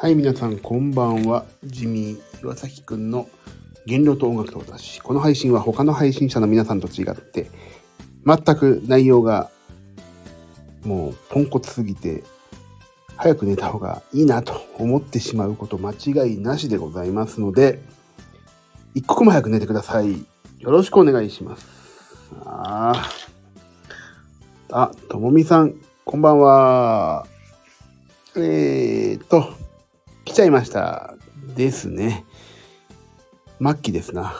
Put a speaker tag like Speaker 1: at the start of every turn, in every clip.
Speaker 1: はい、皆さん、こんばんは。ジミー岩崎くんの原料と音楽と私。この配信は他の配信者の皆さんと違って、全く内容がもうポンコツすぎて、早く寝た方がいいなと思ってしまうこと間違いなしでございますので、一刻も早く寝てください。よろしくお願いします。あーあ、ともみさん、こんばんは。えーと、来ちゃいました。ですね。末期ですな。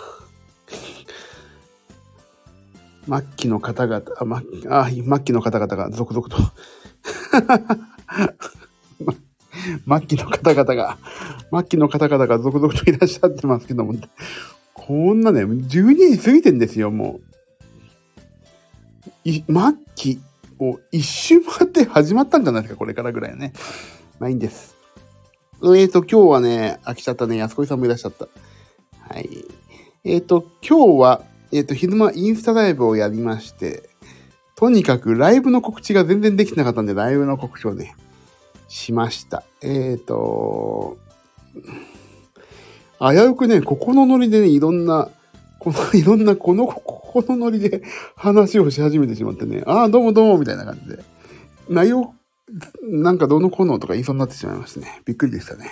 Speaker 1: 末期の方々、あ、末期あ末期の方々が続々と。末期の方々が、末期の方々が続々といらっしゃってますけども、こんなね、12時過ぎてんですよ、もう。い末期を一周回って始まったんじゃないですか、これからぐらいね。まあいいんです。えーと、今日はね、飽きちゃったね、安子さんもいらっしゃった。はい。えーと、今日は、えーと、昼間インスタライブをやりまして、とにかくライブの告知が全然できてなかったんで、ライブの告知をね、しました。えーと、危うくね、ここのノリでね、いろんな、この、いろんな、この、ここのノリで話をし始めてしまってね、ああ、どうもどうも、みたいな感じで。内容、なんかどうのこうのとか言いそうになってしまいましたね。びっくりでしたね。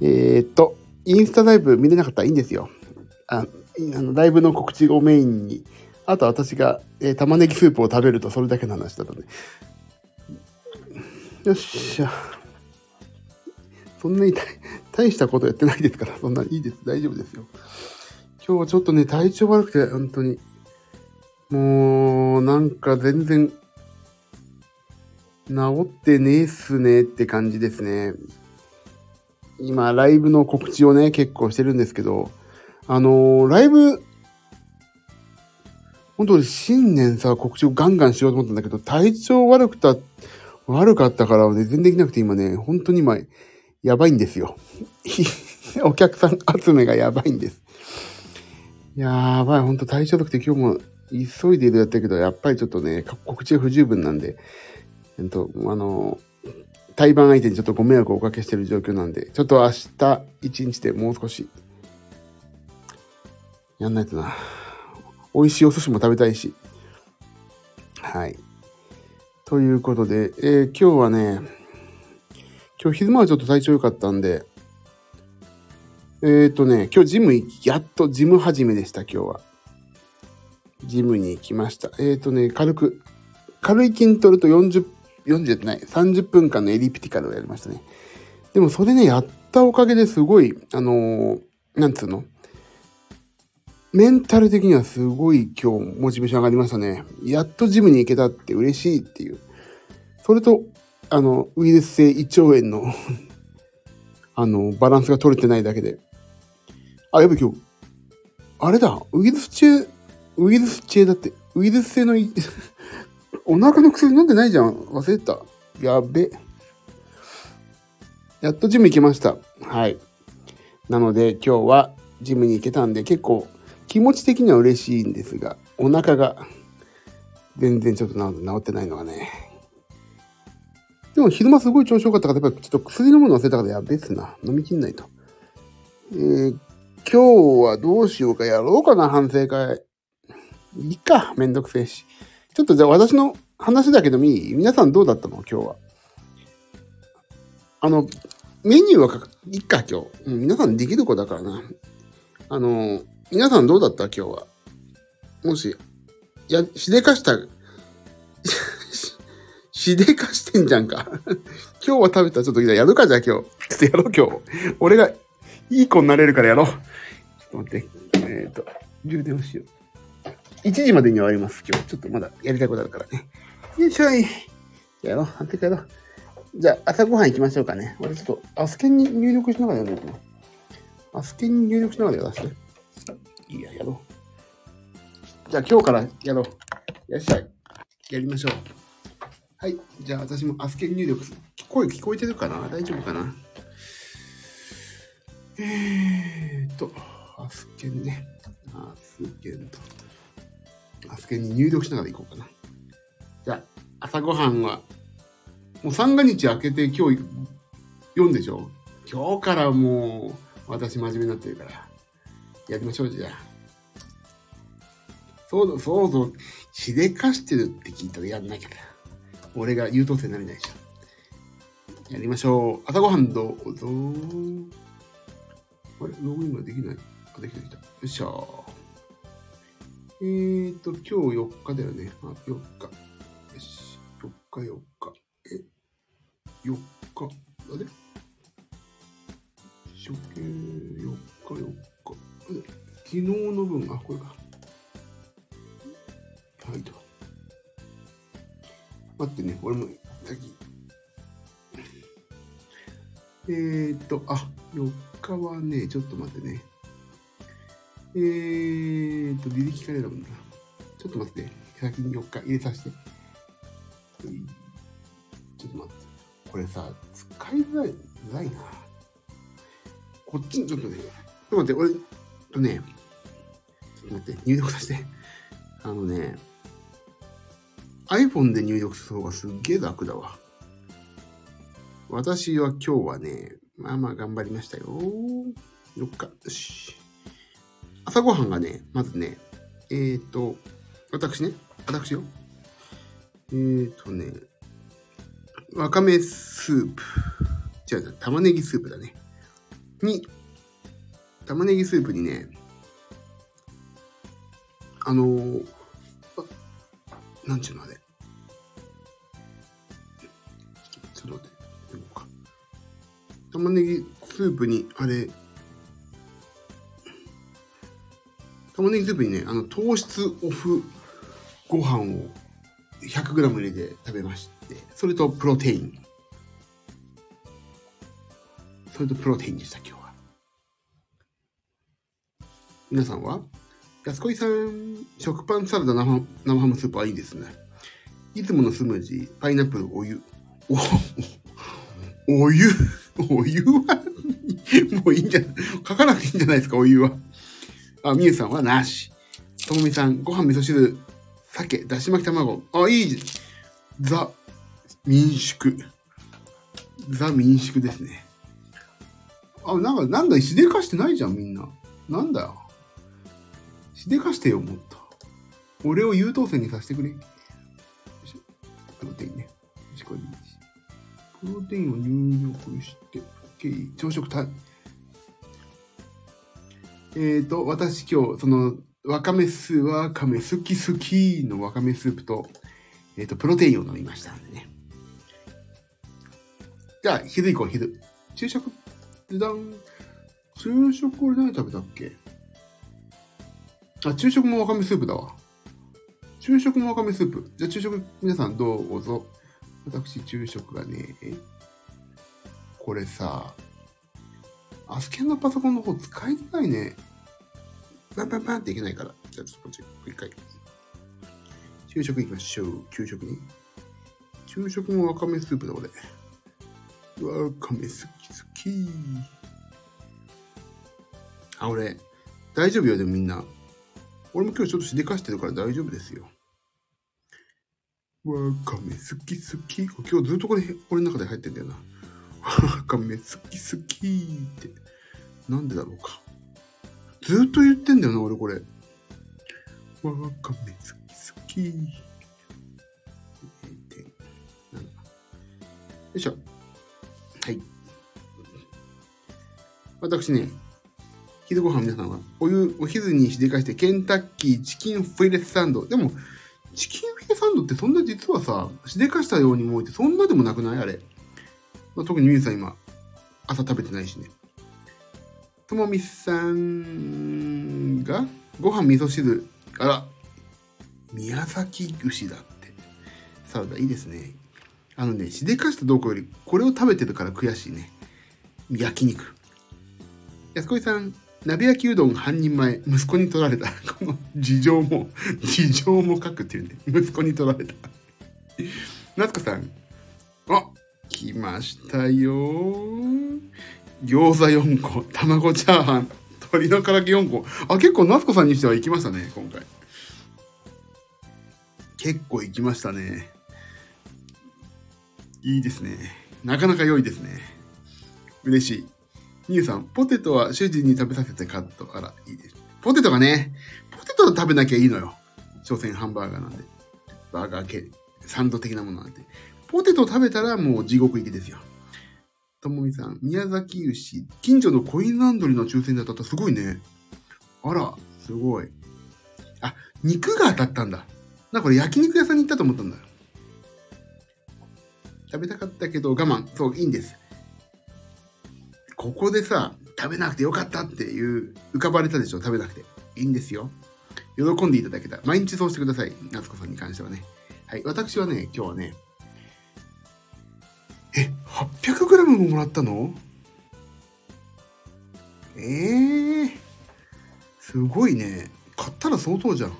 Speaker 1: えー、っと、インスタライブ見れなかったらいいんですよ。ああのライブの告知をメインに、あと私が、えー玉ねぎスープを食べるとそれだけの話だったね。よっしゃ。そんなに大大したことやってないですから、そんなにいいです。大丈夫ですよ。今日はちょっとね、体調悪くて、本当に。もう、なんか全然、治ってねえっすねって感じですね。今、ライブの告知をね、結構してるんですけど、あのーライブ、本当に新年さ、告知をガンガンしようと思ったんだけど、体調悪くた、悪かったからね、全然できなくて今ね、本当に今、やばいんですよ。お客さん集めがやばいんです。やばい、本当体調悪くて今日も急いでいるやったけど、やっぱりちょっとね、告知不十分なんで、えっと、あの、対バン相手にちょっとご迷惑をおかけしている状況なんで、ちょっと明日一日でもう少し、やんないとな。美味しいお寿司も食べたいし。はい。ということで、えー今日はね、今日昼間はちょっと体調良かったんで、えっ、ー、とね、今日ジム、やっとジム始めでした、今日は。ジムに行きました。えっ、ー、とね、軽く、軽い筋トレと40、40じゃない、30分間のエリプティカルをやりましたね。でもそれね、やったおかげですごい、あのーなんつうの？メンタル的にはすごい今日モチベーション上がりましたね。やっとジムに行けたって嬉しいっていう。それと、あの、ウイルス性胃腸炎の あの、バランスが取れてないだけで。あ、やっぱ今日、あれだ、ウイルス中、ウイルス中だって、ウイルス性のお腹の薬飲んでないじゃん。忘れた。やべ。やっとジム行けました。はい。なので今日はジムに行けたんで結構気持ち的には嬉しいんですが、お腹が全然ちょっと治ってないのがね。でも昼間すごい調子良かったから、やっぱりちょっと薬飲むの忘れたからやべっすな。飲みきんないと。えー今日はどうしようかやろうかな、反省会。いいか、めんどくせえし。ちょっとじゃあ私の話だけでもいい？皆さんどうだったの？今日は。あの、メニューはかいっか、今日。うん、皆さんできる子だからな。あの、皆さんどうだった？今日は。もし、や、しでかした、しでかしてんじゃんか。今日は食べたらちょっとやるか、じゃあ今日。ちょっとやろう、今日。俺がいい子になれるからやろう。ちょっと待って。えっ、と、充電をしよう。1時までに終わります、今日。ちょっとまだやりたいことあるからね。よいしょい。やろう。反対かやろう。じゃあ、朝ごはん行きましょうかね。俺ちょっと、アスケンに入力しながらやろうかな。アスケンに入力しながらやらせて。いいや、やろう。じゃあ、今日からやろう。いらっしゃい。やりましょう。はい。じゃあ、私もアスケン入力する。声聞こえてるかな？大丈夫かな？えーっと、アスケンね。アスケンと。アスケに入力しながら行こうかな。じゃあ、朝ごはんは、もう三が日明けて今日読んでしょ？今日からもう、私真面目になってるから。やりましょう、じゃあ。そうだ、そうそう、しでかしてるって聞いたらやんなきゃ。俺が優等生になれないでしょ。やりましょう。朝ごはんどうぞ。あれ？ログインができないあ、できたできた。よっしゃえーと、今日4日だよね。あ、4日。よし。4日、4日。え、4日。あれ？初見4日、4日。昨日の分、あ、これか。はいと。待ってね、俺も。えーっと、あ、4日はね、ちょっと待ってね。えーっと、履歴から選ぶんだ。ちょっと待って。先に4日入れさせて。ちょっと待って。これさ、使いづらい、づらいな。こっちにちょっとね、ちょっと待って、俺、とね、ちょっと待って、入力させて。あのね、iPhone で入力する方がすっげえ楽だわ。私は今日はね、まあまあ頑張りましたよ。4日。よし。朝ごはんがね、まずね、えーと、私ね、私よ。えーとね、わかめスープ。違う違う、玉ねぎスープだね。に、玉ねぎスープにね、あのー、あなんちゅうのあれ。ちょっと待って、読もか。玉ねぎスープに、あれ、玉ねぎスープにね、あの、糖質オフご飯を 100g 入れて食べまして、それとプロテイン。それとプロテインでした、今日は。皆さんは？安子さん、食パンサラダ生生ハムスープはいいですね。いつものスムージー、パイナップル、お湯。お、お湯？お湯は？もういいんじゃない？書かなくていいんじゃないですか、お湯は。あ、みゆさんはなし。ともみさん、ご飯味噌汁、鮭、だし巻き卵。あ、いい。ザ、民宿。ザ民宿ですね。あ、なんか、なんだ、しでかしてないじゃん、みんな。なんだよ。しでかしてよ、もっと。俺を優等生にさせてくれ。よいしょプロテインね。よし、これでいいし。プロテインを入力して、OK。朝食た、えーと、私今日、その、わかめスー、わかめ好き好きのわかめスープと、えっ、と、プロテインを飲みましたんでね。じゃあ、昼行こう、昼。昼食、じだん。昼食俺何食べたっけ？あ、昼食もわかめスープだわ。昼食もわかめスープ。じゃあ、昼食、皆さんどうぞ。私、昼食がね、これさ、アスケンのパソコンの方使いづらいね。パンパンパンっていけないから。じゃあちょっとこっち、一回。昼食行きましょう。給食に。昼食もわかめスープだ、俺。わかめ好き好き。あ、俺、大丈夫よ、でもみんな。俺も今日ちょっとしでかしてるから大丈夫ですよ。わかめ好き好き。今日ずっとこれ、俺の中で入ってんだよな。わかめ好き好きって。なんでだろうか。ずっと言ってんだよな、俺これ。わかめ好き好き。よいしょ。はい。私ね、昼ご飯皆さんは、お湯、お昼にしでかして、ケンタッキーチキンフィレスサンド。でも、チキンフィレサンドってそんな実はさ、しでかしたように思えて、そんなでもなくない？あれ。まあ、特にミュウさん今、朝食べてないしね。ともみさんが、ご飯味噌汁。あら、宮崎牛だって。サラダいいですね。あのね、しでかしたどうこより、これを食べてるから悔しいね。焼肉。安子さん、鍋焼きうどん半人前、息子に取られた。この事情も、事情も書くっていうんで、息子に取られた。夏子さん、あ、来ましたよ餃子4個、卵チャーハン、鶏の唐揚げ4個。あ、結構夏子さんにしては行きましたね、今回。結構行きましたね。いいですね。なかなか良いですね。嬉しい。みゆさん、ポテトは主人に食べさせてカット。あら、いいです。ポテトがね、ポテト食べなきゃいいのよ。所詮ハンバーガーなんで。バーガー系、サンド的なものなんで。ポテト食べたらもう地獄行きですよ。ともみさん、宮崎牛、近所のコインランドリーの抽選で当たった。すごいね。あら、すごい。あ、肉が当たったんだ。なんかこれ焼肉屋さんに行ったと思ったんだ。食べたかったけど我慢。そう、いいんです。ここでさ、食べなくてよかったっていう、浮かばれたでしょ食べなくて。いいんですよ。喜んでいただけた。毎日そうしてください。夏子さんに関してはね。はい。私はね、今日はね、え、800g ももらったの？ええー、すごいね。買ったら相当じゃん。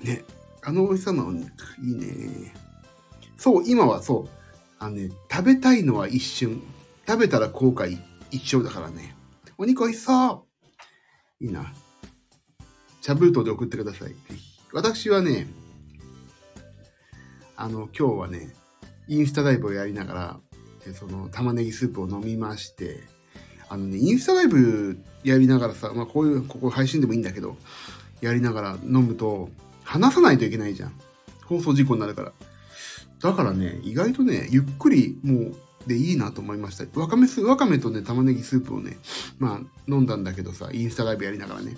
Speaker 1: ね。あの美味しさのお肉、いいね。そう、今はそう。あのね、食べたいのは一瞬。食べたら後悔一生だからね。お肉美味しそういいな。チャブートで送ってください。私はね、あの、今日はね、インスタライブをやりながら、でその玉ねぎスープを飲みまして、あのね、インスタライブやりながらさ、まあこういう、ここ配信でもいいんだけど、やりながら飲むと、話さないといけないじゃん。放送事故になるから。だからね、意外とね、ゆっくりもうでいいなと思いました。わかめス、わかめとね、玉ねぎスープをね、まあ飲んだんだけどさ、インスタライブやりながらね。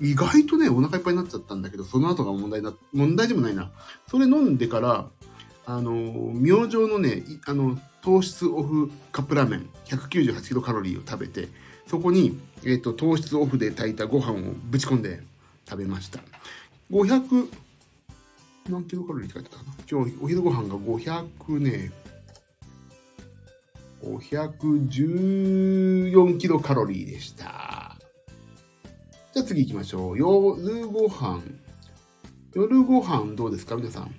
Speaker 1: 意外とね、お腹いっぱいになっちゃったんだけど、その後が問題な、問題でもないな。それ飲んでから、あの、明星のね、あの、糖質オフカップラーメン、198キロカロリーを食べて、そこに、えっ、と、糖質オフで炊いたご飯をぶち込んで食べました。500、何キロカロリーって書いてたかな？今日お昼ご飯が500ね、514キロカロリーでした。じゃあ次行きましょう。夜ご飯。夜ご飯どうですか？皆さん。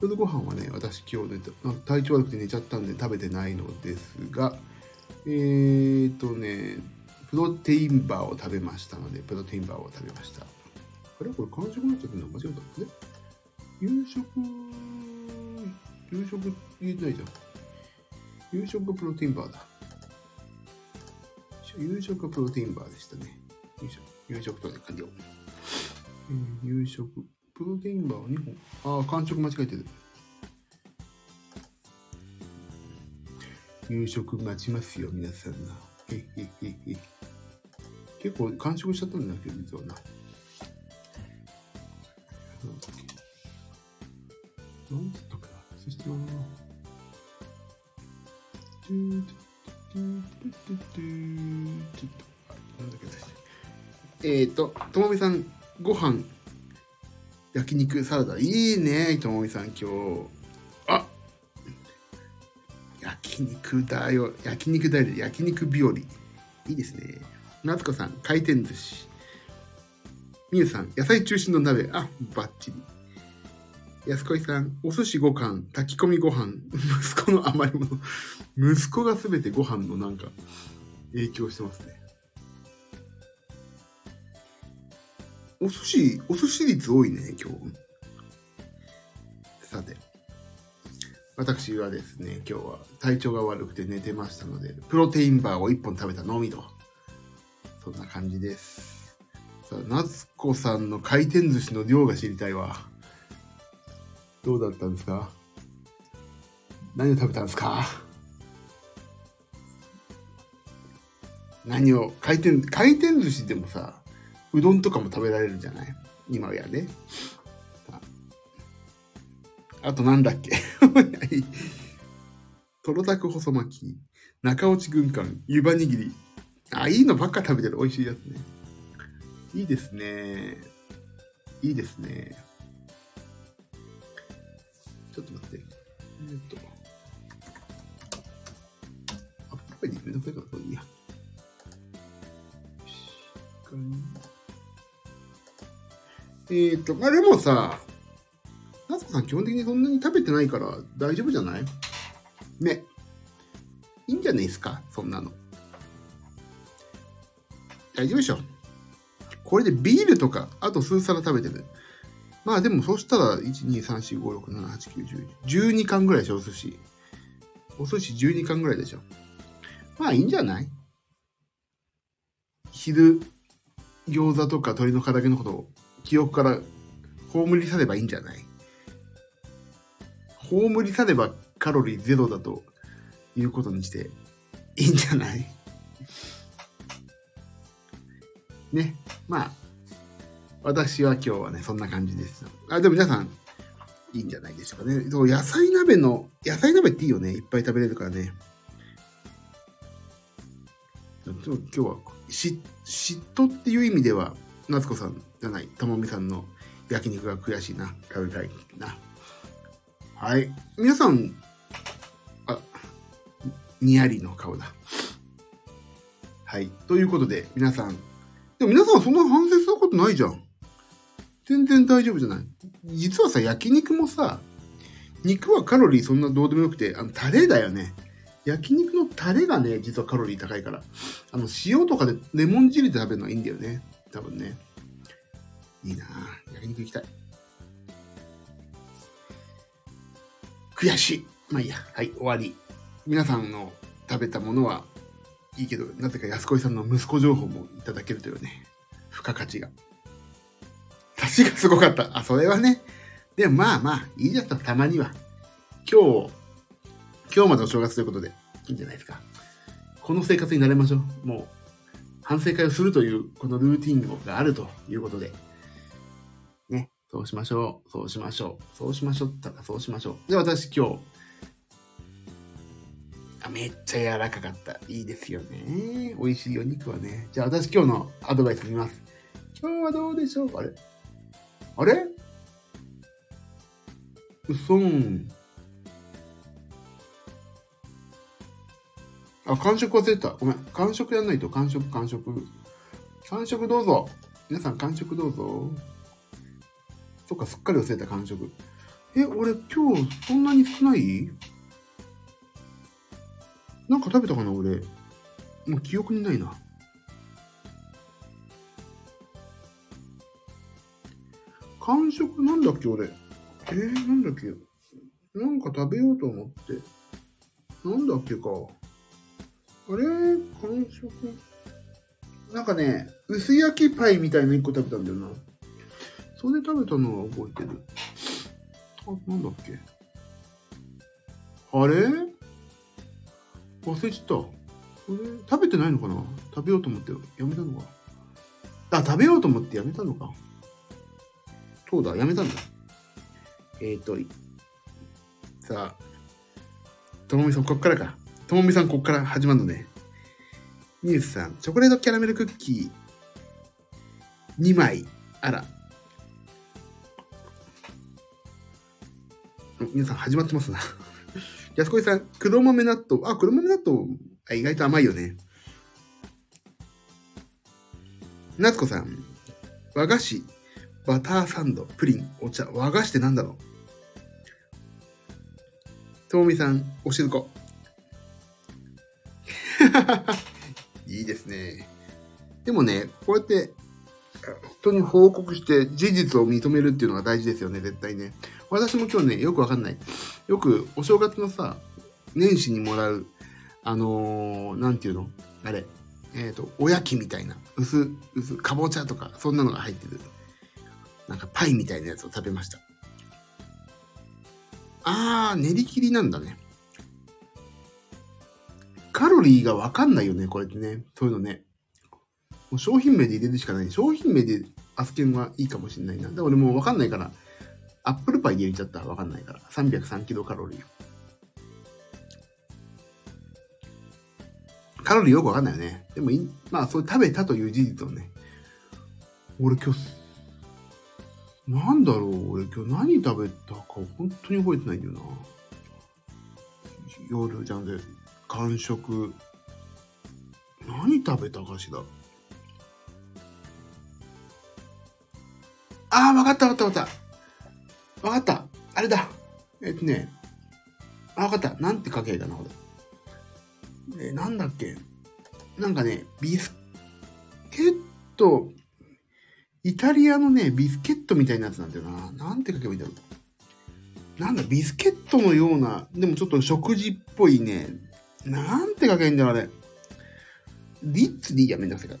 Speaker 1: 夜ご飯はね、私今日寝た、あ体調悪くて寝ちゃったんで食べてないのですが、えーとね、プロテインバーを食べましたので、プロテインバーを食べました。あれ？これ完食になっちゃってるの？間違えた。あれ夕食、夕食入れてないじゃん。夕食がプロテインバーだ。夕食がプロテインバーでしたね。夕食夕食とね、完了。えー夕食。プロテインバーは2本。ああ、完食間違えてる。夕食待ちますよ、皆さんが。結構完食しちゃったんだけど、実はな。なんつったかなそしてな。ちょっと、なんだっけなえっ、ー、と、ともみさん、ご飯、焼肉、サラダ。いいね、ともみさん、今日。あ焼肉だよ。焼肉だよ。焼肉日和。いいですね。夏子さん、回転寿司。みゆさん、野菜中心の鍋。あ、バッチリ。安子さん、お寿司5貫、炊き込みご飯、息子の余り物。息子がすべてご飯のなんか、影響してますね。お寿司、お寿司率多いね、今日。さて。私はですね、今日は体調が悪くて寝てましたので、プロテインバーを1本食べたのみと。そんな感じです。さあ、夏子さんの回転寿司の量が知りたいわ。どうだったんですか？何を食べたんですか？何を、回転、回転寿司でもさ、うどんとかも食べられるじゃない？今やね。あとなんだっけ？とろたく細巻き、中落ち軍艦、湯葉握り。あ、いいのばっか食べてる。美味しいやつね。いいですね。いいですね。ちょっと待って。えーっと。あ、やっぱりめんどくさいから、これいいや。よしえーっと、まあでもさ、夏子さん基本的にそんなに食べてないから大丈夫じゃない？ね。いいんじゃないですか？そんなの。大丈夫でしょ？これでビールとか、あと数皿食べてる。まあでもそしたら、1、2、3、4、5、6、7、8、9、10、12貫ぐらいでしょ、お寿司。お寿司12貫ぐらいでしょ。まあいいんじゃない？昼、餃子とか鶏の唐揚げのことを記憶から葬り去ればいいんじゃない？葬り去ればカロリーゼロだということにしていいんじゃない？ね。まあ、私は今日はね、そんな感じです。あ、でも皆さん、いいんじゃないでしょうかね。野菜鍋の、野菜鍋っていいよね。いっぱい食べれるからね。今日はし、嫉妬っていう意味では、夏子さんじゃない、ともみさんの焼肉が悔しいな。食べたいな。はい。皆さん、あ、にやりの顔だ。はい。ということで、皆さん、でも皆さんそんな反省することないじゃん。全然大丈夫じゃない？実はさ、焼肉もさ、肉はカロリーそんなどうでもよくて、あの、タレだよね。焼肉のタレがね、実はカロリー高いから。あの、塩とかでレモン汁で食べるのはいいんだよね。多分ね。いいな焼肉行きたい。悔しい。まあいいや。はい、終わり。皆さんの食べたものはいいけど、なぜか安子さんの息子情報もいただけるというね、付加価値が。確かすごかった。あ、それはね。でもまあまあ、いいじゃん、たまには。今日、今日までお正月ということで、いいんじゃないですか。この生活になれましょう。もう、反省会をするという、このルーティンがあるということで。ね、そうしましょう。そうしましょう。そうしましょうったらそうしましょう。で、私今日、あめっちゃ柔らかかった。いいですよね。美味しいお肉はね。じゃあ私今日のアドバイス見ます。今日はどうでしょう？あれ？あれ？うそん。あ、完食忘れた。ごめん。完食やんないと。完食、完食。完食どうぞ。皆さん完食どうぞ。そっか、すっかり忘れた完食。え、俺今日そんなに少ない？なんか食べたかな俺。もう記憶にないな。完食なんだっけ俺。えー、なんだっけなんか食べようと思って。なんだっけか。あれ？完食？なんかね、薄焼きパイみたいな1個食べたんだよな。それで食べたのは覚えてる。あ、なんだっけ？あれ？忘れちゃった。これ、食べてないのかな？食べようと思ってやめたのか？あ、食べようと思ってやめたのか。そうだ、やめたんだ。えっ、ー、と、さあ、ともみさん、こっからか。ともみさん、こっから始まるのね。ニュースさん、チョコレートキャラメルクッキー2枚。あら。皆さん、始まってますな。安子さん、黒豆納豆。あ、黒豆納豆、意外と甘いよね。夏子さん、和菓子、バターサンド、プリン、お茶、和菓子ってなんだろうともみさん、おしるこ。いいですね。でもね、こうやって、人に報告して事実を認めるっていうのが大事ですよね、絶対ね。私も今日ね、よくわかんない。よくお正月のさ、年始にもらう、あのー、なんていうの？あれ。えっ、ー、と、おやきみたいな、薄、薄、かぼちゃとか、そんなのが入ってる。なんかパイみたいなやつを食べました。あー、練り切りなんだね。カロリーがわかんないよね、これってね。そういうのね。もう商品名で入れるしかない。商品名でアスケンはいいかもしんないな。でも俺もうわかんないから、アップルパイで入れちゃったらわかんないから。303キロカロリー。カロリーよくわかんないよね。でもい、まあ、それ食べたという事実をね。俺今日、なんだろう俺今日何食べたか本当に覚えてないんだよな。夜じゃんで、完食。何食べたかしら。ああ、わかったわかったわかった。わかった。あれだ。えっとね。あ、わかった。なんて書けばいいかな、これ。えなんだっけ。なんかね、ビスケット、イタリアのね、ビスケットみたいなやつなんだよな。なんて書けばいいんだろう。なんだ、ビスケットのような、でもちょっと食事っぽいね、なんて書けんだろ、あれ。リッツでいいや、めんどくさいから。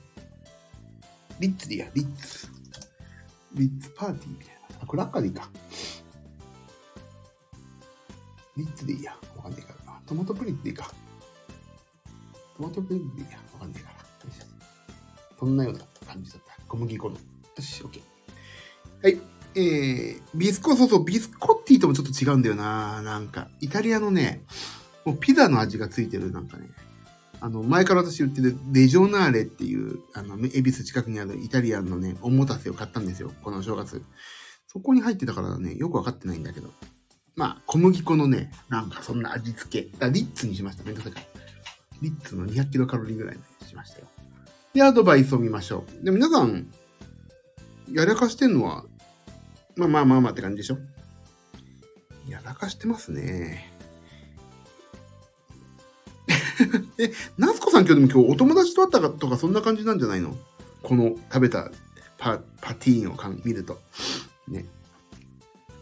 Speaker 1: リッツでいいや、リッツ。リッツパーティーみたいな。あ、クラッカーでいいか。リッツでいいや。わかんないからな。トマトプリンでいいか。トマトプリンでいいや。わかんないから。そんなような感じだった。小麦粉の。よし、OK。はい。えー、ビスコ、そうそう、ビスコッティともちょっと違うんだよな。なんか、イタリアのね、もうピザの味がついてる、なんかね。あの、前から私言ってるデジョナーレっていう、あの、恵比寿近くにあるイタリアンのね、おもたせを買ったんですよ。この正月。そこに入ってたからね、よくわかってないんだけど。まあ、小麦粉のね、なんかそんな味付け。あリッツにしました。めんどくさい。リッツの200キロカロリーぐらいにしましたよ。で、アドバイスを見ましょう。で、皆さん、やらかしてんのはまあまあまあまあって感じでしょやらかしてますね。え、夏子さん今日でも今日お友達と会ったかとかそんな感じなんじゃないの？この食べたパパティーンをか見ると。ね。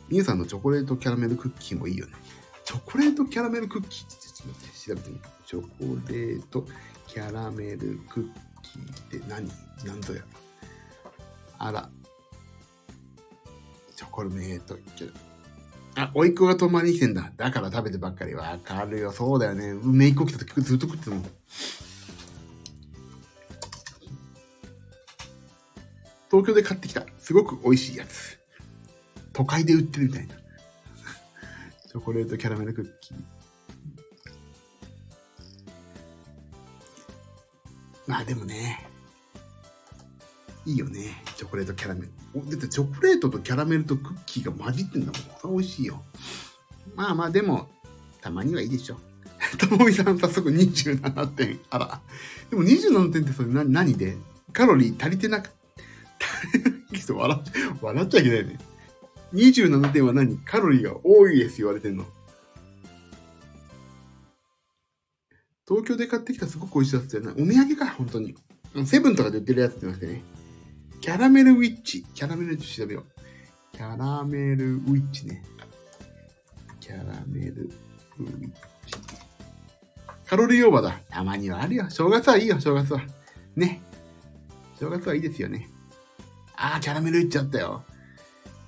Speaker 1: みゆさんのチョコレートキャラメルクッキーもいいよね。チョコレートキャラメルクッキーってちょっと待って、調べてみる。チョコレートキャラメルクッキーって何？何ぞや。あら、チョコレートキャラメル。あ、おいっ子が泊まりに来てんだ。だから食べてばっかり。わかるよ。そうだよね。めいっ子来た時ずっと食ってたもん。東京で買ってきた。すごく美味しいやつ。都会で売ってるみたいな。チョコレートキャラメルクッキー。まあでもね、いいよね。チョコレートキャラメル。だってチョコレートとキャラメルとクッキーが混じってんだもん。美味しいよ。まあまあでも、たまにはいいでしょ。ともみさん早速27点。あら。でも27点ってそれ何何で？カロリー足りてなく、笑笑っちゃいけないね。27点は何？カロリーが多いです言われてんの。東京で買ってきたすごく美味しいやつじゃない。お土産か、本当に。セブンとかで売ってるやつって言いましてね。キャラメルウィッチ。キャラメルウィッチ調べよう。キャラメルウィッチね。キャラメルウィッチ。カロリーオーバーだ。たまにはあるよ。正月はいいよ、正月は。ね。正月はいいですよね。あー、キャラメルウィッチあったよ。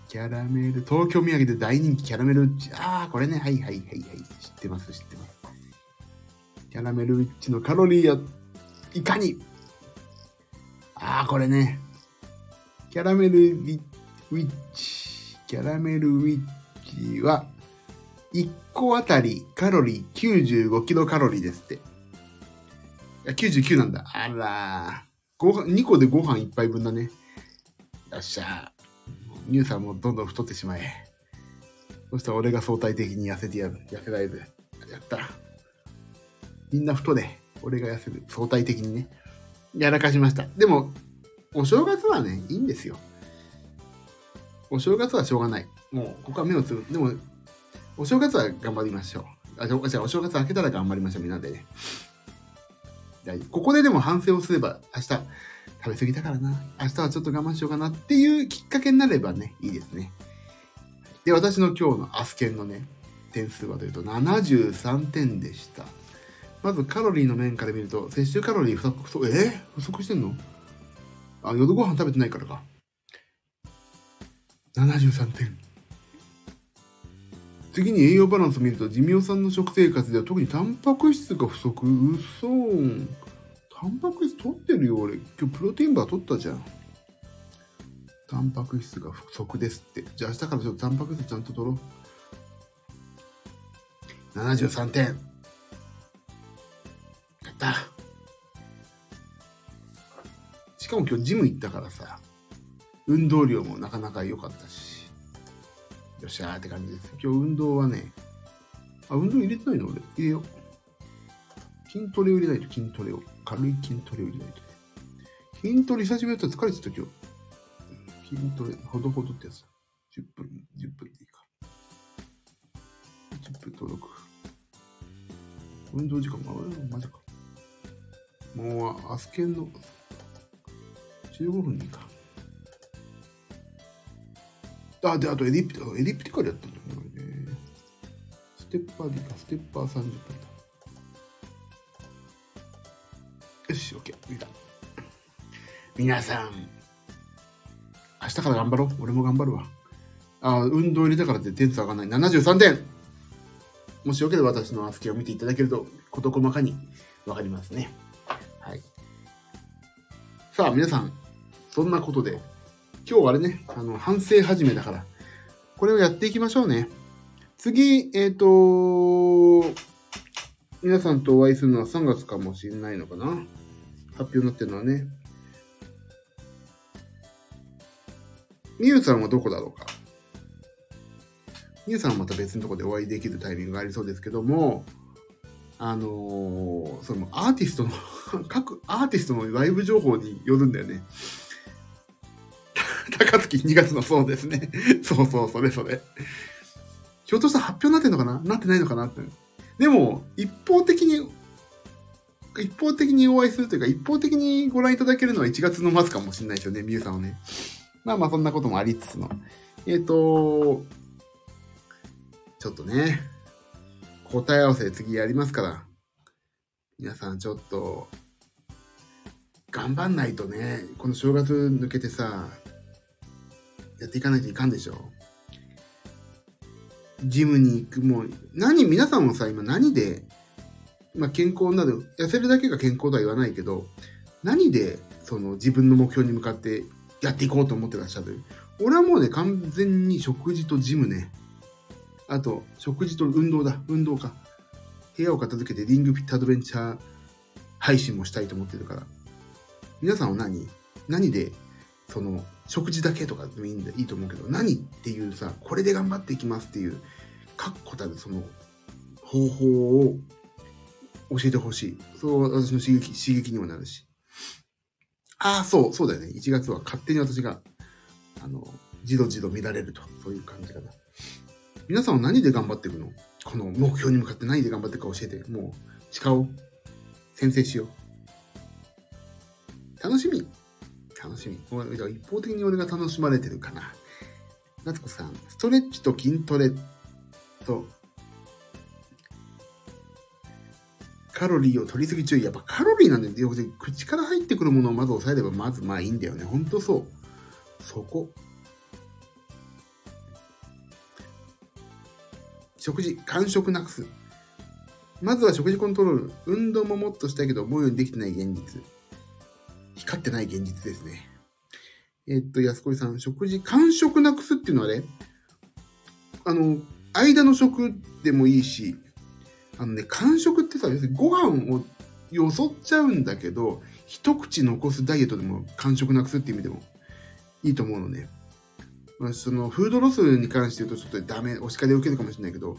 Speaker 1: キャラメル、東京土産で大人気キャラメルウィッチ。あー、これね。はいはいはいはい。知ってます、知ってます。キャラメルウィッチのカロリーはいかにあー、これね。キャラメルウィッチ、キャラメルウィッチは、1個あたりカロリー95キロカロリーですって。いや、99なんだ。あらご飯、2個でご飯1杯分だね。よっしゃ。乳酸もどんどん太ってしまえ。そしたら俺が相対的に痩せてやる。痩せられる。やった。みんな太れ。俺が痩せる。相対的にね。やらかしました。でも、お正月はね、いいんですよ。お正月はしょうがない。もう、ここは目をつぶ、でも、お正月は頑張りましょう。あ、じゃあ、お正月明けたら頑張りましょう、みんなでね。ここででも反省をすれば、明日、食べ過ぎたからな。明日はちょっと我慢しようかなっていうきっかけになればね、いいですね。で、私の今日のアスケンのね、点数はというと73点でした。まずカロリーの面から見ると、摂取カロリー不足、え？ー、不足してんの？あ、夜ご飯食べてないからか。73点。次に栄養バランスを見ると、寿命さんの食生活では特にタンパク質が不足。うそん。タンパク質取ってるよ、俺。今日プロテインバー取ったじゃん。タンパク質が不足ですって。じゃあ明日からちょっとタンパク質ちゃんと取ろう。73点。やった。しかも今日ジム行ったからさ、運動量もなかなか良かったし、よっしゃーって感じです。今日運動はね、あ、運動入れてないの？俺。入れよう。筋トレを入れないと筋トレを。軽い筋トレを入れないと。筋トレ久しぶりだったら疲れてた今日。筋トレ、ほどほどってやつ。10分、10分でいいか。10分登録。運動時間も、あ、マジか。もう、アスケンの15分でいいか。あ、で、あとエリプテ、エリプティカルやったんだよね。ステッパーでいいか、ステッパー30分だ。よし、OK、見た。皆さん、明日から頑張ろう。俺も頑張るわ。あ、運動入れたからって点数上がらない。73点もしよければ私のアスケを見ていただけると、事細かにわかりますね。はい。さあ、皆さん、そんなことで、今日はあれね、あの、反省始めだから、これをやっていきましょうね。次、えっ、ー、と、皆さんとお会いするのは3月かもしれないのかな発表になってるのはね。みゆさんはどこだろうかみゆさんはまた別のとこでお会いできるタイミングがありそうですけども、あのー、そのアーティストの各アーティストのライブ情報によるんだよね。高槻2月のそうですね。そうそう、それそれ。ひょっとしたら発表になってんのかな？なってないのかなって。でも、一方的に、一方的にお会いするというか、一方的にご覧いただけるのは1月の末かもしれないですよね、みゆさんはね。まあまあ、そんなこともありつつの。えっ、ー、と、ちょっとね、答え合わせ次やりますから、皆さんちょっと、頑張んないとね、この正月抜けてさ、やっていかないといかんでしょ。ジムに行く、もう、何、皆さんもさ、今何で、まあ、健康なる、痩せるだけが健康とは言わないけど、何で、その自分の目標に向かってやっていこうと思ってらっしゃる？俺はもうね、完全に食事とジムね。あと、食事と運動だ。運動か。部屋を片付けてリングフィットアドベンチャー配信もしたいと思ってるから。皆さんは何？何で、その、食事だけとかでもいいんでいいと思うけど、何っていうさ、これで頑張っていきますっていう、確固たるその方法を教えてほしい。そう私の刺激、刺激にもなるし。ああ、そう、そうだよね。1月は勝手に私が、あの、じろじろ見られると。そういう感じかな。皆さんは何で頑張っていくの？この目標に向かって何で頑張っていくか教えて。もう、誓おう。先生しよう。楽しみ。楽しみ。一方的に俺が楽しまれてるかな。夏子さん、ストレッチと筋トレと、カロリーを取りすぎ注意。やっぱカロリーなんだよ。口から入ってくるものをまず抑えれば、まずまあいいんだよね。ほんとそう。そこ。食事、間食なくす。まずは食事コントロール。運動ももっとしたいけど、思うようにできてない現実。光ってない現実ですね。えっと、安子さん、食事、間食なくすっていうのはね、あの、間の食でもいいし、あのね、間食ってさ、要するにご飯をよそっちゃうんだけど、一口残すダイエットでも間食なくすっていう意味でもいいと思うのね。まあ、そのフードロスに関して言うとちょっとダメ、お叱りを受けるかもしれないけど、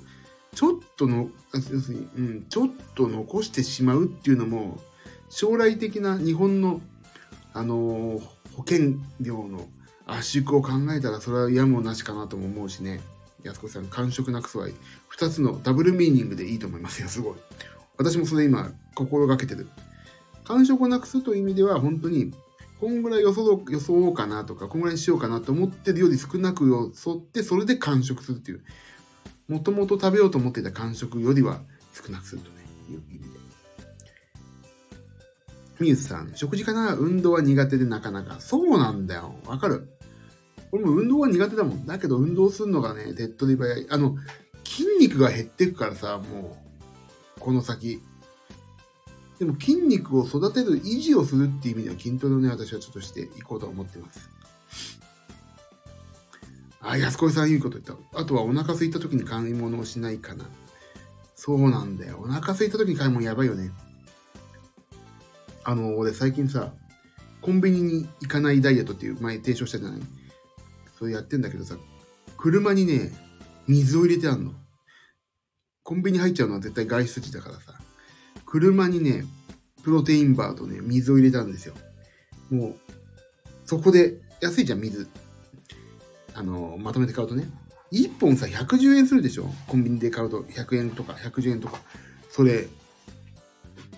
Speaker 1: ちょっとの、要するに、うん、ちょっと残してしまうっていうのも、将来的な日本のあの保険料の圧縮を考えたらそれはやむをなしかなとも思うしね。安子さん、感触なくすわい。二つのダブルミーニングでいいと思いますよ、すごい。私もそれ今、心がけてる。感触をなくすという意味では、本当に、こんぐらい予想予想かなとか、こんぐらいにしようかなと思ってるより少なく予想って、それで完食するっていう。もともと食べようと思っていた完食よりは少なくするとね、いう意味で。みゆさん、食事かな運動は苦手でなかなか。そうなんだよ。わかる。俺も運動は苦手だもん。だけど運動するのがね、手っ取り早い。あの、筋肉が減っていくからさ、もう、この先。でも筋肉を育てる、維持をするっていう意味では筋トレをね、私はちょっとしていこうと思ってます。あ、安子さんいいこと言った。あとはお腹空いた時に買い物をしないかな。そうなんだよ。お腹空いた時に買い物やばいよね。あの、俺最近さ、コンビニに行かないダイエットっていう前提唱したじゃない？それやってんだけどさ、車にね、水を入れてあんの。コンビニ入っちゃうのは絶対外出時だからさ、車にね、プロテインバーとね、水を入れたんですよ。もう、そこで、安いじゃん、水。あの、まとめて買うとね。1本さ、110円するでしょ？コンビニで買うと100円とか110円とか。それ、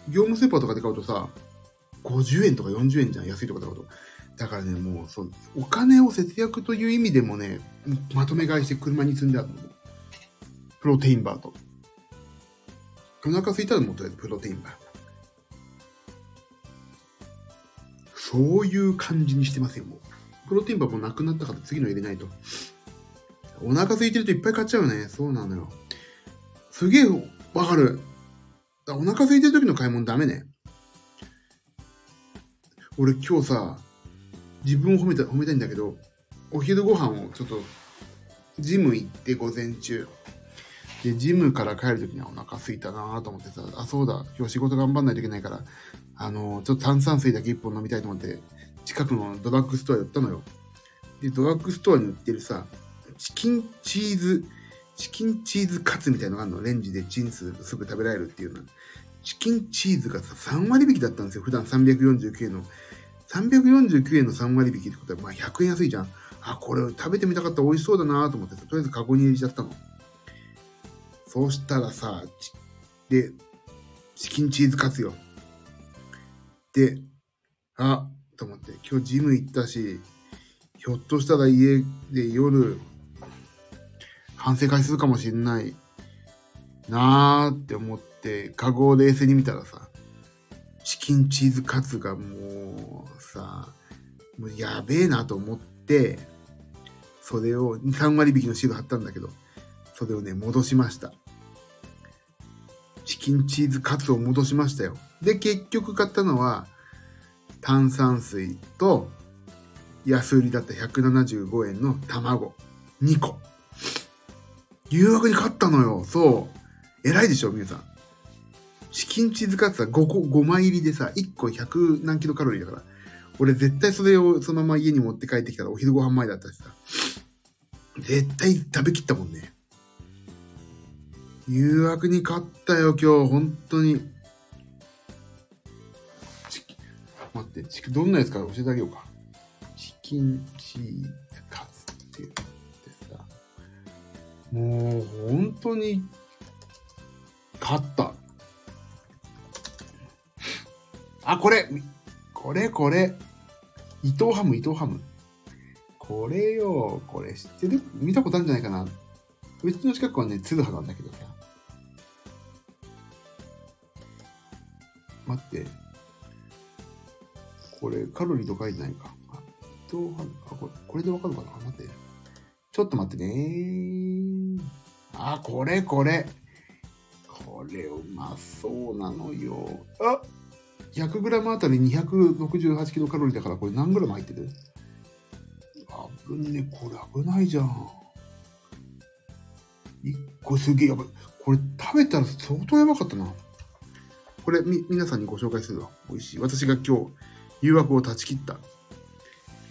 Speaker 1: 業務スーパーとかで買うとさ、50円とか40円じゃん、安いとこだこと。だからね、もう、そう、お金を節約という意味でもね、まとめ買いして車に積んであるの。プロテインバーと。お腹空いたらもうとりあえずプロテインバー。そういう感じにしてますよ、もう。プロテインバーもなくなったから次の入れないと。お腹空いてるといっぱい買っちゃうよね。そうなのよ。すげえわかる。お腹空いてる時の買い物ダメね。俺今日さ、自分を褒めた、褒めたいんだけど、お昼ご飯をちょっと、ジム行って午前中。で、ジムから帰るときにはお腹空いたなと思ってさ、あ、そうだ、今日仕事頑張んないといけないから、あの、ちょっと炭酸水だけ一本飲みたいと思って、近くのドラッグストア寄ったのよ。で、ドラッグストアに売ってるさ、チキンチーズ、チキンチーズカツみたいのがあるの。レンジでチンすすぐ食べられるっていうの。チキンチーズがさ、3割引きだったんですよ。普段349円の。349円の3割引きってことは、まあ100円安いじゃん。あ、これ食べてみたかったら美味しそうだなと思ってとりあえずカゴに入れちゃったの。そうしたらさ、で、チキンチーズカツよ。で、あ、と思って、今日ジム行ったし、ひょっとしたら家で夜、反省会するかもしんないなーって思って、カゴを冷静に見たらさ、チキンチーズカツがもうさ、もうやべえなと思って、それを3割引きのシール貼ったんだけど、それをね、戻しました。チキンチーズカツを戻しましたよ。で、結局買ったのは、炭酸水と、安売りだった175円の卵2個。誘惑に勝ったのよ。そう。偉いでしょ、皆さん。チキンチーズカツは5個、5枚入りでさ、1個100何キロカロリーだから。俺絶対それをそのまま家に持って帰ってきたらお昼ご飯前だったしさ。絶対食べきったもんね。誘惑に勝ったよ、今日。本当に。待って、チキどんなやつか教えてあげようか。チキンチーズカツっていうさ。もう、本当に、勝った。あ、これこれこれ。伊藤ハム、伊藤ハム。これよ、これ知ってる？見たことあるんじゃないかな。うちの近くはね、ツルハなんだけどさ。待って。これ、カロリーと書いてないか。伊藤ハム、あ、これ、これでわかるかな？待って。ちょっと待ってねあ、これ、これ。これ、うまそうなのよ。あ 100g あたり268キロカロリーだからこれ何グラム入ってる？危ねこれ危ないじゃん。1個すげえやばい。これ食べたら相当やばかったな。これみ、皆さんにご紹介するわ。美味しい。私が今日、誘惑を断ち切った。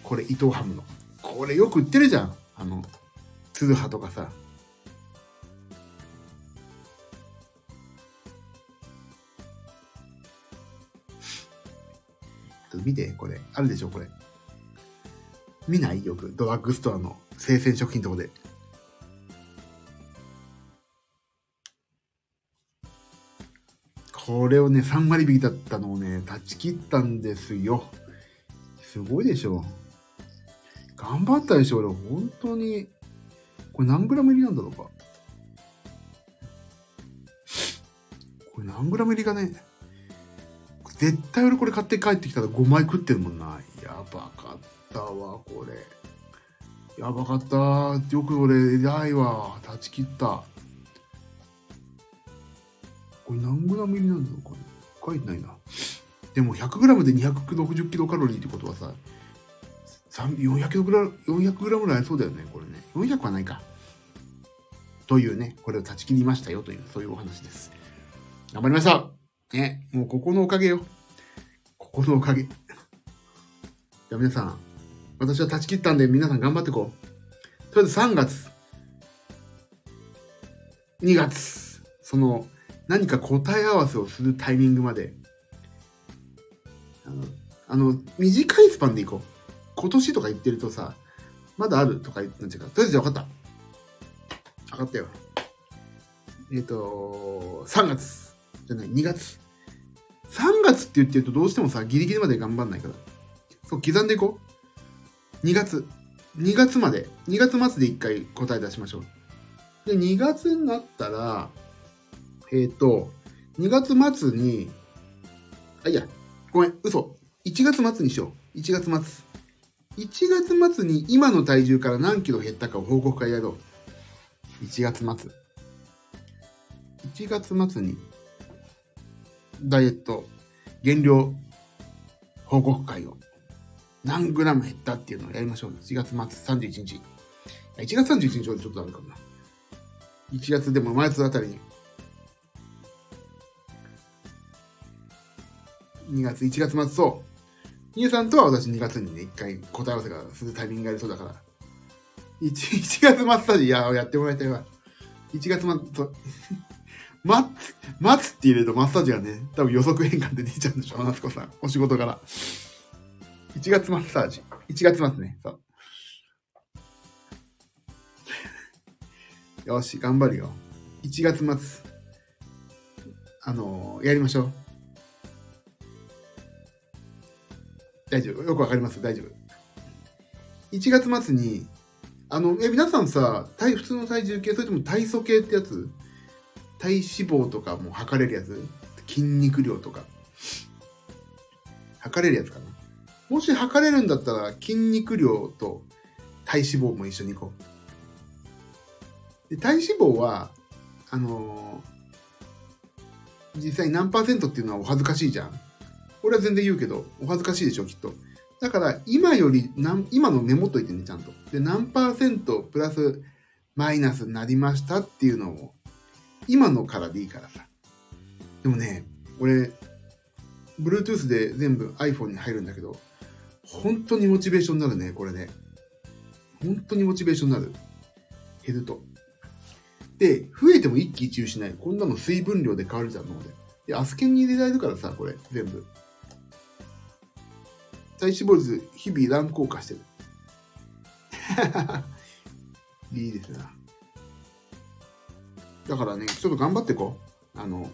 Speaker 1: これ、伊藤ハムの。これよく売ってるじゃん。あの、ツルハとかさ。見て、これ。あるでしょ、これ。見ない？よく。ドラッグストアの生鮮食品とこで。これをね、3割引きだったのをね、断ち切ったんですよ。すごいでしょ。頑張ったでしょ、俺。本当に。これ何グラム入りなんだろうか。これ何グラム入りかね。絶対俺これ買って帰ってきたら5枚食ってるもんな。やばかったわ、これ。やばかった。よく俺、偉いわ。断ち切った。これ何グラム入りなんだろうか書いてないな。でも100グラムで260キロカロリーってことはさ、400グラム、400グラムぐらいそうだよね、これね。400はないか。というね、これを断ち切りましたよという、そういうお話です。頑張りましたね、もうここのおかげよ。このおかげ。じゃあ皆さん、私は断ち切ったんで皆さん頑張っていこう。とりあえず3月、2月、その何か答え合わせをするタイミングまで、あの、あの短いスパンでいこう。今年とか言ってるとさ、まだあるとか言ってんじゃうか。とりあえず分かった。分かったよ。えっ、ー、と、3月じゃない、2月。3月って言ってるとどうしてもさ、ギリギリまで頑張んないから。そう、刻んでいこう。2月。2月まで。2月末で1回答え出しましょう。で、2月になったら、えっ、ー、と、2月末に、あ、いや、ごめん、嘘。1月末にしよう。1月末。1月末に今の体重から何キロ減ったかを報告会やろう。1月末。1月末に、ダイエット、減量、報告会を、何グラム減ったっていうのをやりましょう。1月末31日。1月31日はちょっとあるかもな。1月でも前月あたりに。2月、1月末そう。兄さんとは私2月にね、1回答え合わせがするタイミングがありそうだから。1, 1月マッサージ、いや、やってもらいたいわ。1月末、待つ、待つって入れるとマッサージがね、多分予測変換で出ちゃうんでしょう、夏子さん。お仕事から。1月マッサージ。1月末ね。そう。よし、頑張るよ。1月末。あのー、やりましょう。大丈夫。よくわかります？大丈夫。1月末に、あの、え、皆さんさ、体、普通の体重計、それとも体組計ってやつ？体脂肪とかも測れるやつ？筋肉量とか。測れるやつかな？もし測れるんだったら、筋肉量と体脂肪も一緒に行こう。で体脂肪は、あのー、実際何パーセントっていうのはお恥ずかしいじゃん。俺は全然言うけど、お恥ずかしいでしょ、きっと。だから、今より何、今のメモっといてね、ちゃんと。で、何パーセントプラスマイナスになりましたっていうのを、今のからでいいからさ。でもね、俺、Bluetooth で全部 iPhone に入るんだけど、本当にモチベーションになるね、これね。本当にモチベーションになる。減ると。で、増えても一喜一憂しない。こんなの水分量で変わるじゃん、脳で。で、アスケンに入れられるからさ、これ、全部。体脂肪率、日々乱高下してる。いいですな。だからね、ちょっと頑張ってこう。あの、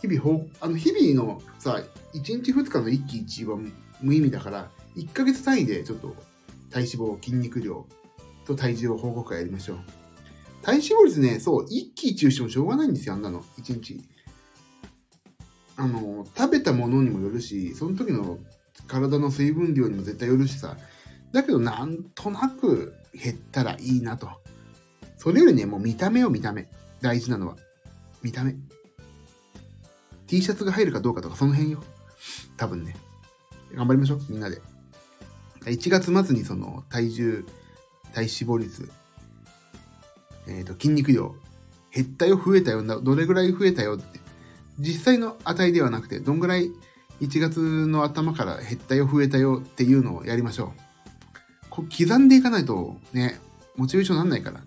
Speaker 1: 日々ほ、あの、日々のさ、1日2日の一喜一憂は無意味だから、1ヶ月単位でちょっと体脂肪、筋肉量と体重を報告会やりましょう。体脂肪率ね、そう、一喜一憂してもしょうがないんですよ、あんなの。1日。あの、食べたものにもよるし、その時の体の水分量にも絶対よるしさ。だけど、なんとなく減ったらいいなと。それよりね、もう見た目を見た目。大事なのは。見た目。T シャツが入るかどうかとか、その辺よ。多分ね。頑張りましょう、みんなで。1月末にその体重、体脂肪率、えっ、ー、と、筋肉量、減ったよ、増えたよ、どれぐらい増えたよって実際の値ではなくて、どんぐらい1月の頭から減ったよ、増えたよっていうのをやりましょう。こ刻んでいかないとね、モチベーションなんないから。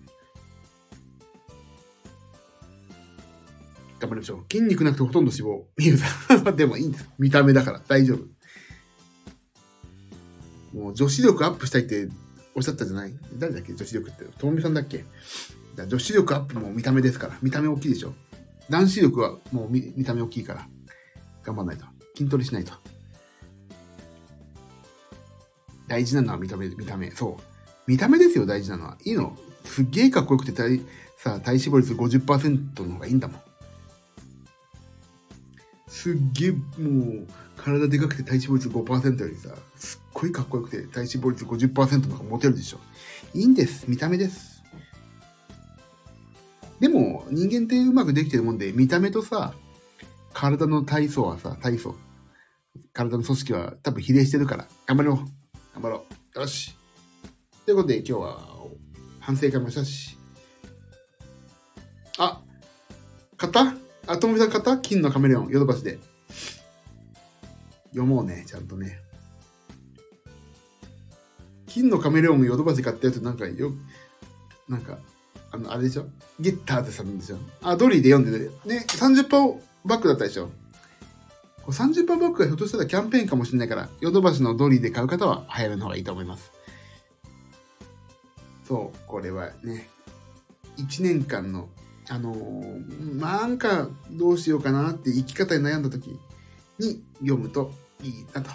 Speaker 1: 頑張りましょう。筋肉なくてほとんど脂肪。ミユさん。でもいいんです。見た目だから大丈夫。もう女子力アップしたいっておっしゃったじゃない？誰だっけ？女子力って。ともみさんだっけ？女子力アップも見た目ですから。見た目大きいでしょ男子力はもう見た目大きいから、頑張んないと。筋トレしないと。大事なのは見た目、見た目。そう。見た目ですよ、大事なのは。いいの。すっげえかっこよくて体、さ、体脂肪率50%の方がいいんだもん。すっげえ、もう、体でかくて体脂肪率5%よりさ、すっごいかっこよくて体脂肪率50%の方がモテるでしょ。いいんです。見た目です。でも、人間ってうまくできてるもんで、見た目とさ、体の体操はさ、体操、体の組織は多分比例してるから、頑張ろう。頑張ろう。よし。ということで、今日は反省会もしたし。あ、買った？あ、ともみさん買った？金のカメレオン、ヨドバシで。読もうね、ちゃんとね。金のカメレオンヨドバシ買ったやつなんかよ、なんか、あの、あれでしょ？ゲッターってさんでしょ？あ、ドリーで読んでて、ね、30%バックだったでしょ？30%バックがひょっとしたらキャンペーンかもしれないから、ヨドバシのドリーで買う方は早めの方がいいと思います。そう、これはね、1年間の、あのー、なんかどうしようかなって生き方に悩んだ時に読むといいなと。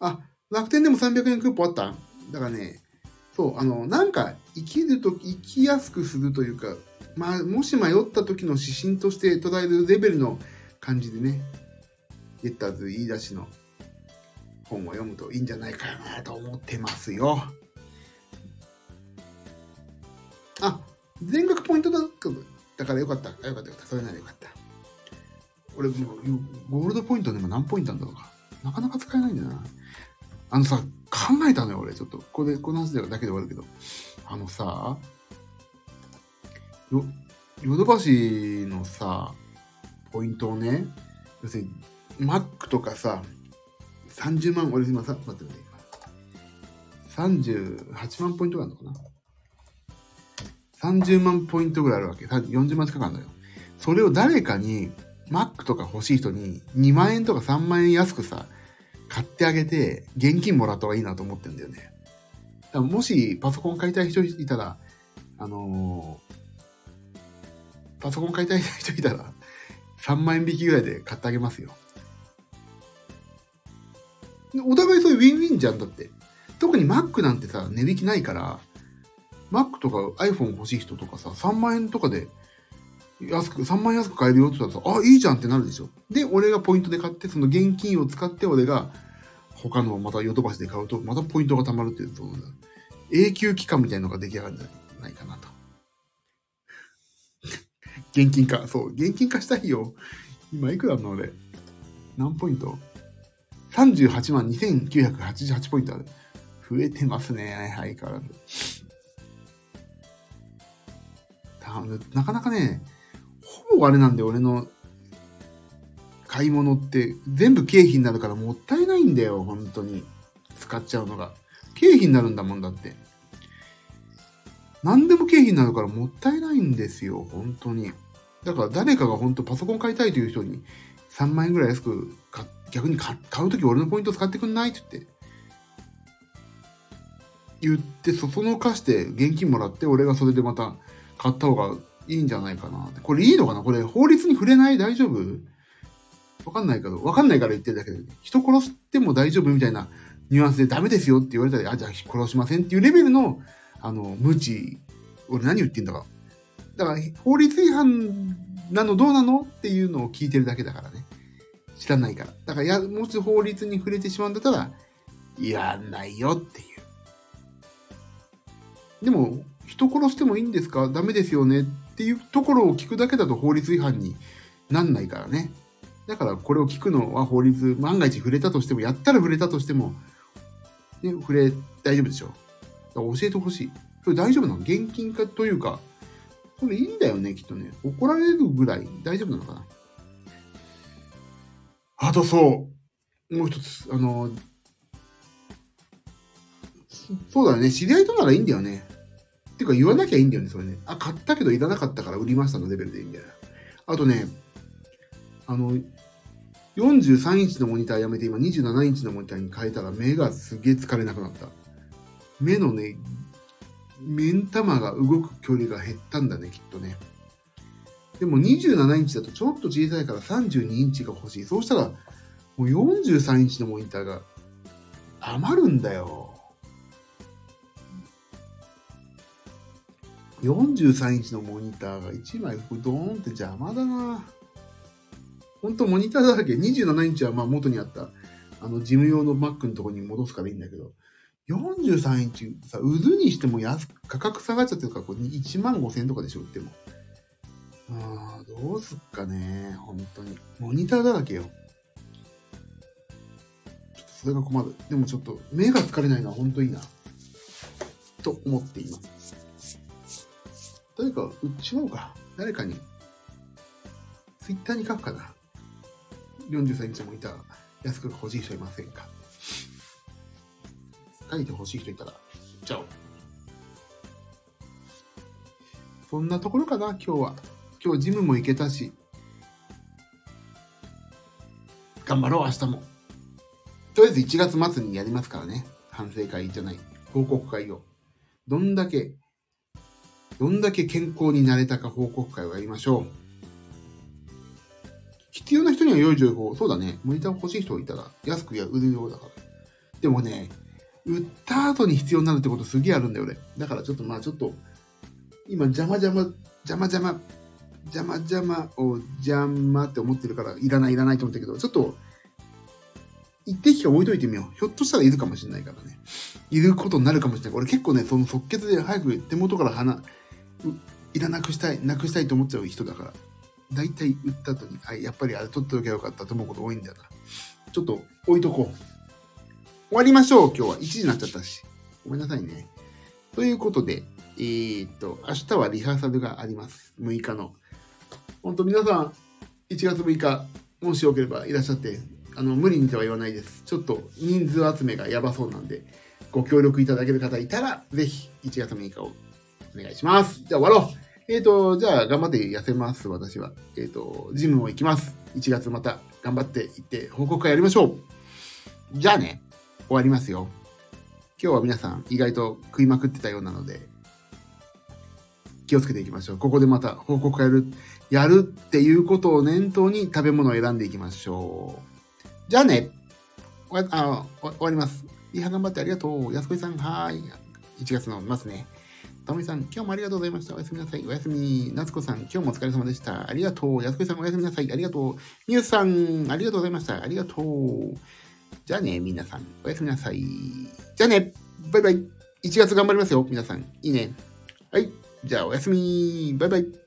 Speaker 1: あ、楽天でも300円クーポンあった？だからね、そう、あの、なんか生きると、生きやすくするというか、まあ、もし迷った時の指針として捉えるレベルの感じでね、ゲッターズ言い出しの本を読むといいんじゃないかなと思ってますよ。全額ポイントだだからよかった。よかったよかった。それならよかった。俺、ゴールドポイントでも何ポイントなんだろうか。なかなか使えないんだよな。あのさ、考えたのよ、俺。ちょっと、ここで、この話だけで終わるけど。あのさ、よ、ヨドバシのさ、ポイントをね、要するに、マックとかさ、30万、俺今さ、待って待って、38万ポイントがあるのかな ?30 万ポイントぐらいあるわけ。40万近くあるのよ。それを誰かに、マックとか欲しい人に2万円とか3万円安くさ、買ってあげて、現金もらった方がいいなと思ってんだよね。だもしパソコン買いたい人いたら、あのー、パソコン買いたい人いたら、3万円引きぐらいで買ってあげますよ。お互いそういうウィンウィンじゃんだって。特に Mac なんてさ、値引きないから、Mac とか iPhone 欲しい人とかさ、3万円とかで安く、3万円安く買えるよって言ったらさ、あ、いいじゃんってなるでしょ。で、俺がポイントで買って、その現金を使って俺が他のまたヨドバシで買うと、またポイントが貯まるっていうと、永久期間みたいなのが出来上がるんじゃないかなと。現金化、そう、現金化したいよ。今いくらあるの俺。何ポイント ?38 万2988ポイントある。増えてますね、相変わらず。なかなかね、ほぼあれなんで、俺の買い物って全部経費になるからもったいないんだよ、本当に。使っちゃうのが。経費になるんだもんだって。何でも経費になるからもったいないんですよ、本当に。だから誰かが本当パソコン買いたいという人に3万円ぐらい安く逆に買うとき俺のポイント使ってくんないって言って。言って、そそのかして現金もらって俺がそれでまた買った方がいいんじゃないかな。これいいのかな？これ法律に触れない？大丈夫？わかんないけど、わかんないから言ってるだけで、人殺しても大丈夫みたいなニュアンスでダメですよって言われたら、あ、じゃあ殺しませんっていうレベルの、あの、無知、俺何言ってんだか。だから、法律違反なのどうなのっていうのを聞いてるだけだからね。知らないから。だから、や、もし法律に触れてしまうんだったら、やんないよっていう。でも、人殺してもいいんですか？ダメですよね？っていうところを聞くだけだと法律違反になんないからね。だからこれを聞くのは法律、万が一触れたとしても、やったら触れたとしても、ね、触れ、大丈夫でしょ。だから教えてほしい。それ大丈夫なの？現金化というか、それいいんだよね、きっとね。怒られるぐらい大丈夫なのかな？あとそう。もう一つ、あの、そうだよね。知り合いとならいいんだよね。ていうか言わなきゃいいんだよね、それね。あ、買ったけどいらなかったから売りましたのレベルでいいんだよ。あとね、あの、43インチのモニターやめて今27インチのモニターに変えたら目がすげえ疲れなくなった。目のね、目ん玉が動く距離が減ったんだね、きっとね。でも27インチだとちょっと小さいから32インチが欲しい。そうしたら、もう43インチのモニターが余るんだよ。43インチのモニターが1枚ドーンって邪魔だな。ほんとモニターだらけ。27インチはまあ元にあった、あの事務用の Mac のところに戻すからいいんだけど、43インチさ、渦にしても安価格下がっちゃってるから、これ1万5千円とかでしょ、売っても。ああ、どうすっかね。本当に。モニターだらけよ。ちょっとそれが困る。でもちょっと目が疲れないのは本当いいな。と思っています。誰か売っちまうか。誰かに。ツイッターに書くかな。43インチもいたら安く欲しい人いませんか？書いて欲しい人いたら、じゃあ。そんなところかな、今日は。今日ジムも行けたし。頑張ろう、明日も。とりあえず1月末にやりますからね。反省会じゃない。報告会を。どんだけどんだけ健康になれたか報告会をやりましょう。必要な人には良い情報。そうだね。モニター欲しい人いたら安くや売るようだから。でもね、売った後に必要になるってことすげえあるんだよ、俺。だからちょっとまあちょっと、今、邪魔邪魔、邪魔邪魔、邪魔邪魔を邪魔って思ってるから、いらないいらないと思ったけど、ちょっと、一定期間置いといてみよう。ひょっとしたらいるかもしれないからね。いることになるかもしれない。俺結構ね、その即決で早く手元から花、いらなくしたい、なくしたいと思っちゃう人だから。だいたい売った後に、あ、やっぱりあれ取っておけばよかったと思うこと多いんだよな。ちょっと置いとこう。終わりましょう。今日は1時になっちゃったし。ごめんなさいね。ということで、えー、っと、明日はリハーサルがあります。6日の。本当皆さん、1月6日、もしよければいらっしゃって、あの、無理にとは言わないです。ちょっと人数集めがやばそうなんで、ご協力いただける方いたら、ぜひ1月6日をお願いします。じゃあ終わろう。えっ、ー、と、じゃあ頑張って痩せます、私は。えっ、ー、と、ジムも行きます。1月また頑張って行って報告会やりましょう。じゃあね、終わりますよ。今日は皆さん意外と食いまくってたようなので、気をつけていきましょう。ここでまた報告会やる、やるっていうことを念頭に食べ物を選んでいきましょう。じゃあね。わあ終わります。リハ頑張ってありがとう。安子さん、はい。1月のますね。ともみさん、今日もありがとうございました。おやすみなさい。おやすみ。夏子さん、今日もお疲れ様でした。ありがとう。やすこさん、おやすみなさい。ありがとう。みゆさん、ありがとうございました。ありがとう。じゃあね、皆さん、おやすみなさい。じゃあね、バイバイ。1月頑張りますよ、皆さん。いいね。はい。じゃあ、おやすみ。バイバイ。